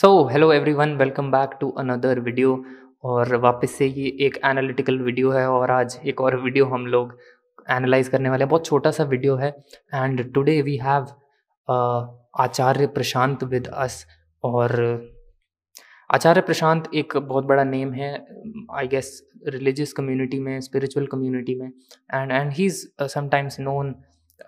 So hello everyone welcome back to another video और वापस से ये एक एनालिटिकल वीडियो है और आज एक और वीडियो हम लोग एनालाइज करने वाले हैं। बहुत छोटा सा वीडियो है। And today we have Acharya Prashant with us और आचार्य प्रशांत एक बहुत बड़ा नेम है आई गेस रिलीजियस कम्युनिटी में स्पिरिचुअल कम्युनिटी में। And and he is sometimes known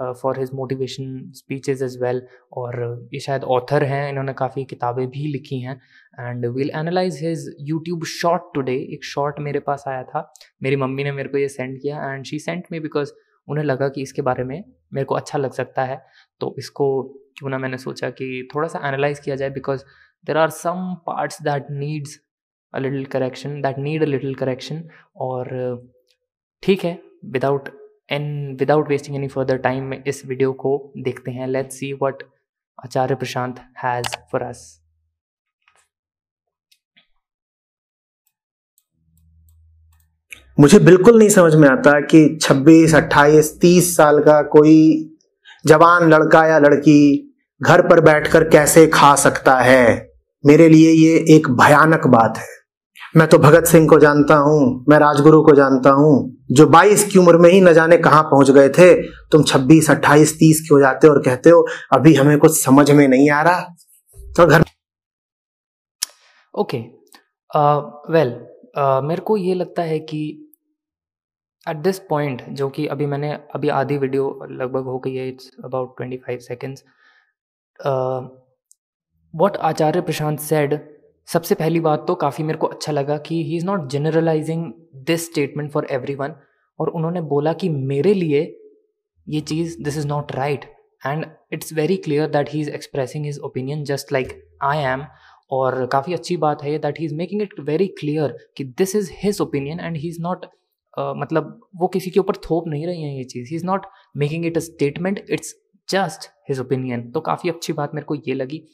for his motivation speeches as well और ये शायद ऑथर हैं, इन्होंने काफ़ी किताबें भी लिखी हैं। And will analyse his YouTube short today एक शॉर्ट मेरे पास आया था। मेरी मम्मी ने मेरे को ये सेंड किया and she sent me because उन्हें लगा कि इसके बारे में मेरे को अच्छा लग सकता है। तो इसको क्यों ना मैंने सोचा कि थोड़ा सा एनालाइज किया जाए because there are some parts that needs a little correction that need a little correction और ठीक है without and without wasting any further time इस वीडियो को देखते हैं। Let's see what Acharya Prashant has for us मुझे बिल्कुल नहीं समझ में आता कि 26, 28, 30 साल का कोई जवान लड़का या लड़की घर पर बैठकर कैसे खा सकता है। मेरे लिए ये एक भयानक बात है। मैं तो भगत सिंह को जानता हूँ मैं राजगुरु को जानता हूँ। जो 22 की उम्र में ही न जाने कहाँ पहुँच गए थे तुम 26, 28, 30 के हो जाते हो और कहते हो अभी हमें कुछ समझ में नहीं आ रहा? तो घर ओके वेल मेरे को ये लगता है कि एट दिस पॉइंट जो कि अभी मैंने अभी आधी वीडियो लगभग हो गई है it's about twenty five seconds what Acharya Prashant said सबसे पहली बात तो काफ़ी मेरे को अच्छा लगा कि he is not generalising this statement for everyone और उन्होंने बोला कि मेरे लिए ये चीज़ this is not right and it's very clear that he is expressing his opinion just like I am और काफ़ी अच्छी बात है that he is making it very clear कि this is his opinion and he is not मतलब वो किसी के ऊपर थोप नहीं रही है ये चीज़ he is not making it a statement it's just his opinion तो काफ़ी अच्छी बात मेरे को ये लगी।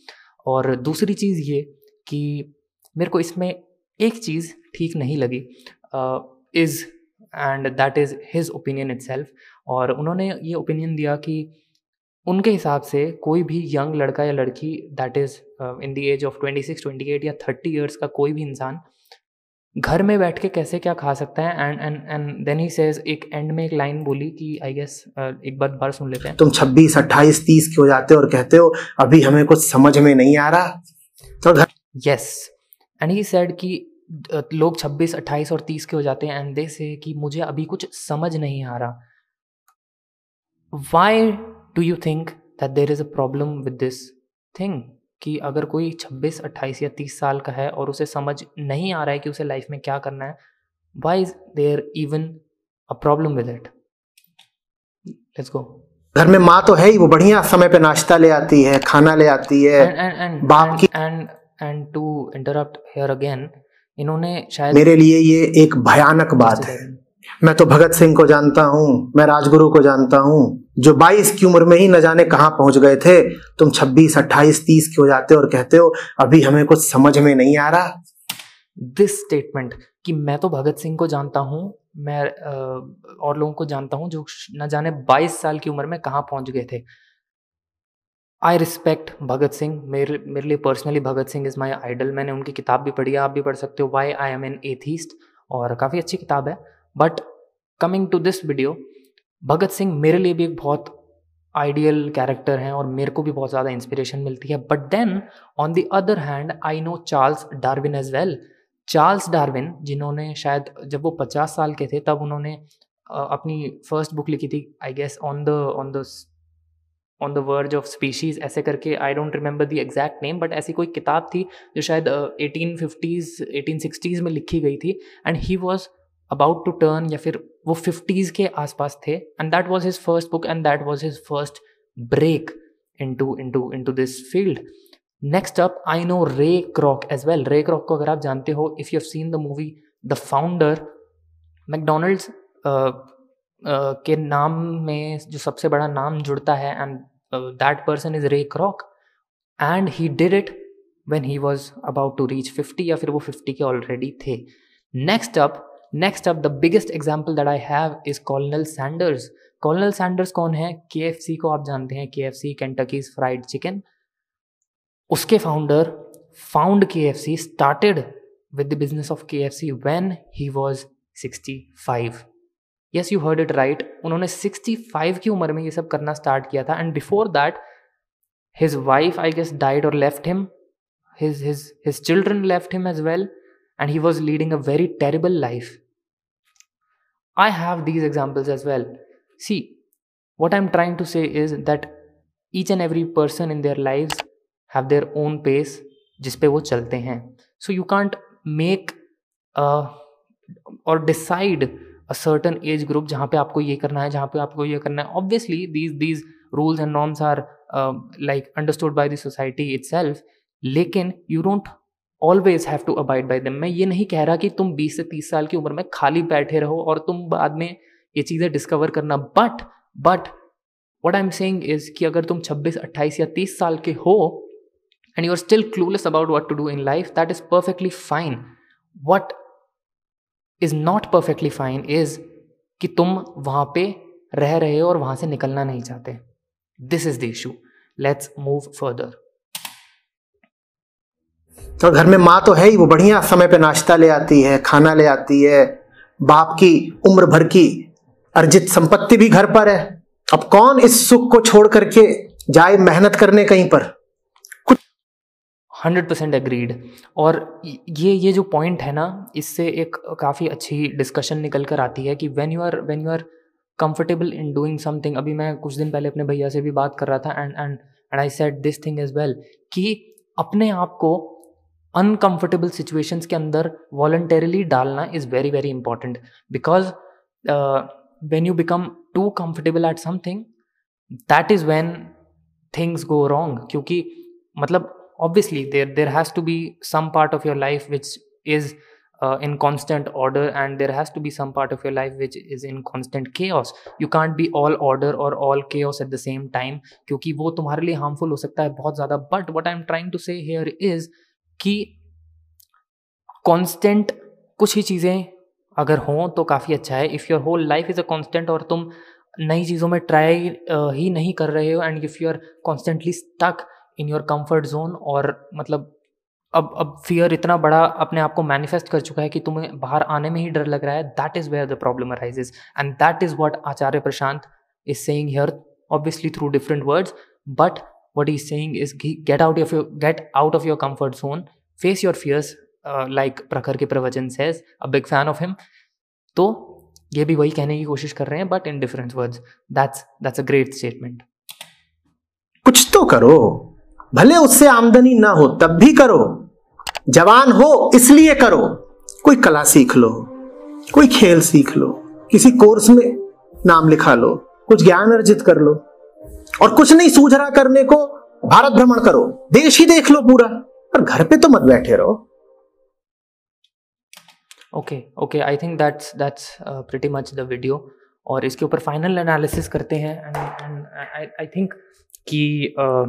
और दूसरी चीज़ ये कि मेरे को इसमें एक चीज़ ठीक नहीं लगी is and that is his opinion it और उन्होंने ये ओपिनियन दिया कि उनके हिसाब से कोई भी यंग लड़का या लड़की that is in the age of twenty six twenty eight या थर्टी ईयर्स का कोई भी इंसान घर में बैठ के कैसे क्या खा सकता है? And and and then he says एक एंड में एक लाइन बोली कि आई गेस एक बार बार सुन लेते हैं। तुम 26 28 30 के हो जाते हो और कहते हो, अभी हमें कुछ समझ में नहीं आ रहा। तो घर यस एंड ही सेड कि लोग 26, 28 और 30 के हो जाते हैं एंड दे से कि मुझे अभी कुछ समझ नहीं आ रहा। Why do you think that there is a problem with this thing कि अगर कोई 26, 28 या 30 साल का है और उसे समझ नहीं आ रहा है कि उसे लाइफ में क्या करना है why is there even a problem with it let's go घर में माँ तो है ही वो बढ़िया समय पे नाश्ता ले आती है खाना ले आती है एंड एंड बाप की and and to interrupt here again इन्होंने शायद मेरे लिए ये एक भयानक बात है। मैं तो भगत सिंह को जानता हूँ मैं राजगुरु को जानता हूँ जो 22 की उम्र में ही न जाने कहाँ पहुँच गए थे। तुम 26, 28, 30 के हो जाते हो और कहते हो अभी हमें कुछ समझ में नहीं आ रहा? दिस स्टेटमेंट कि मैं तो भगत सिंह को जानता हूँ मैं और लोगों को जानता हूँ जो न जाने 22 साल की उम्र में कहाँ पहुँच गए थे। आई रिस्पेक्ट भगत सिंह मेरे मेरे लिए personally Bhagat Singh is my idol मैंने उनकी किताब भी पढ़ी है, आप भी पढ़ सकते हो. Why I am an atheist और काफ़ी अच्छी किताब है. But coming to this video Bhagat Singh मेरे लिए भी एक बहुत आइडियल कैरेक्टर हैं और मेरे को भी बहुत ज़्यादा इंस्पिरेशन मिलती है. But then on the other hand I know Charles Darwin as well Charles Darwin जिन्होंने शायद जब वो पचास साल के थे, तब उन्होंने अपनी फ़र्स्ट बुक लिखी थी I guess on the on the on the verge of species ऐसे करके I don't remember the exact name but ऐसी कोई किताब थी जो शायद एटीन फिफ्टीज़ एटीन सिक्सटीज़ में लिखी गई थी and he was about to turn या फिर वो फिफ्टीज़ के आसपास थे and that was his first book and that was his first break into into into this field next up I know Ray Kroc as well रे क्रॉक को अगर आप जानते हो if you have seen the movie the Founder McDonald's के नाम में जो सबसे बड़ा नाम जुड़ता है and that person is Ray Kroc and he did it when he was about to reach fifty या फिर वो फिफ्टी के ऑलरेडी थे। Next up next up the biggest example that I have is Colonel Sanders Colonel Sanders कौन है? के F सी को आप जानते हैं K F C Kentucky's fried chicken उसके founder found KFC, started with K F C KFC he was sixty 65. Yes you heard it right उन्होंने 65 की उम्र में ये सब करना स्टार्ट किया था. And before that his wife I guess died और left him his his his children left him as well and he was leading a very terrible life I have these examples as well see what I am trying to say is that each and every person in their life have their own pace जिसपे वो चलते हैं. So you can't make और decide a certain age group जहाँ पे आपको ये करना है जहाँ पे आपको ये करना है। Obviously these these rules and norms are like understood by the society it लेकिन you don't always have to abide by them मैं ये नहीं कह रहा कि तुम 20 से 30 साल की उम्र में खाली बैठे रहो और तुम बाद में ये चीज़ें डिस्कवर करना। But but what I am saying is कि अगर तुम 26, 28 या 30 साल के हो and you are still clueless about what to do in life that is perfectly fine what is not perfectly fine is कि तुम वहाँ पे रह रहे हो और वहाँ से निकलना नहीं चाहते। This is the issue let's move further तो घर में माँ तो है ही, वो बढ़िया समय पे नाश्ता ले आती है, खाना ले आती है। बाप की उम्र भर की अर्जित संपत्ति भी घर पर है। अब कौन इस सुख को छोड़ करके जाए मेहनत करने कहीं पर? हंड्रेड परसेंट एग्रीड और ये ये जो पॉइंट है ना, इससे एक काफ़ी अच्छी डिस्कशन निकल कर आती है कि when you are when you are comfortable in doing something अभी मैं कुछ दिन पहले अपने भैया से भी बात कर रहा था and and and I set this thing is well कि अपने आप को अनकंफर्टेबल सिचुएशंस के अंदर वॉल्टरली डालना is very very important because when you become too comfortable at something that is when things go wrong क्योंकि मतलब obviously there there has to be some part of your life which is uh, in constant order and there has to be some part of your life which is in constant chaos you can't be all order or all chaos at the same time क्योंकि वो तुम्हारे लिए harmful हो सकता है बहुत ज़्यादा but what I'm trying to say here is कि constant कुछ ही चीज़ें अगर हों तो काफ़ी अच्छा है if your whole life is a constant और तुम नई चीज़ों में ट्राई uh, ही नहीं कर रहे हो and if you are constantly stuck in your comfort zone और मतलब अब अब फियर इतना बड़ा अपने आप को मैनिफेस्ट कर चुका है कि तुम्हें बाहर आने में ही डर लग रहा है। That is where the problem arises and that is what Acharya Prashant is saying here obviously through different words but what is saying is get out of your get out of your comfort zone face your fears like Prakhar के प्रवचन says a big fan of him तो ये भी वही कहने की कोशिश कर रहे हैं but in different words that's that's a great statement कुछ तो करो। भले उससे आमदनी ना हो तब भी करो। जवान हो इसलिए करो। कोई कला सीख लो कोई खेल सीख लो किसी कोर्स में नाम लिखा लो कुछ ज्ञान अर्जित कर लो और कुछ नहीं सूझ रहा करने को भारत भ्रमण करो। देश ही देख लो पूरा पर घर पे तो मत बैठे रहो। Okay okay I think that's that's pretty much the video और इसके ऊपर फाइनल एनालिसिस करते हैं एंड आई थिंक कि uh,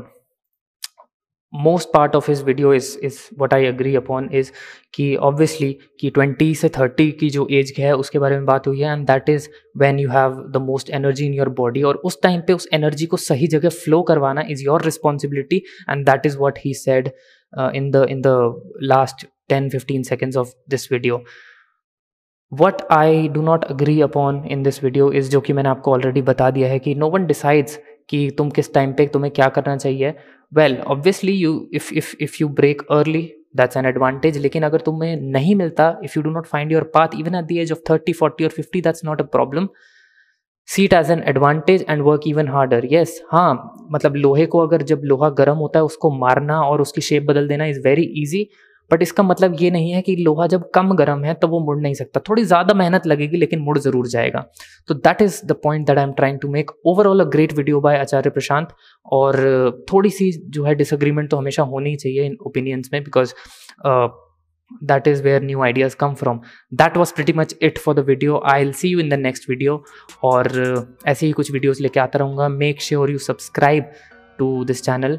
most part of his video is is what I agree upon is कि ऑब्वियसली कि ट्वेंटी से थर्टी की जो एज है, उसके बारे में बात हुई है and that is when you have the most energy in your body और उस टाइम पे उस एनर्जी को सही जगह फ्लो करवाना is your responsibility and that is what he said in the in the last ten fifteen seconds of this video what I do not agree upon in this video is जो कि मैंने आपको already बता दिया है कि no one decides कि तुम किस टाइम पे, तुम्हें क्या करना चाहिए? Well obviously you if if if you break early that's an advantage लेकिन अगर तुम्हें नहीं मिलता if you do not find your path even at the age of thirty forty और fifty that's not a problem see it as an advantage and work even harder yes हाँ मतलब लोहे को अगर जब लोहा गर्म होता है, उसको मारना और उसकी शेप बदल देना इज़ वेरी ईजी बट इसका मतलब ये नहीं है कि लोहा जब कम गर्म है तो वो मुड़ नहीं सकता। थोड़ी ज़्यादा मेहनत लगेगी लेकिन मुड़ ज़रूर जाएगा। तो that is the point that I am trying to make overall a great video by Acharya Prashant और थोड़ी सी जो है डिसअग्रीमेंट तो हमेशा होनी ही चाहिए इन ओपिनियंस में because that is where new ideas come from. That was pretty much it for the video. I'll see you in the next video और uh, ऐसे ही कुछ videos लेके आता रहूँगा। Make sure you subscribe to this channel.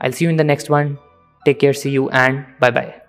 I'll see you in the next one. Take care see you and bye bye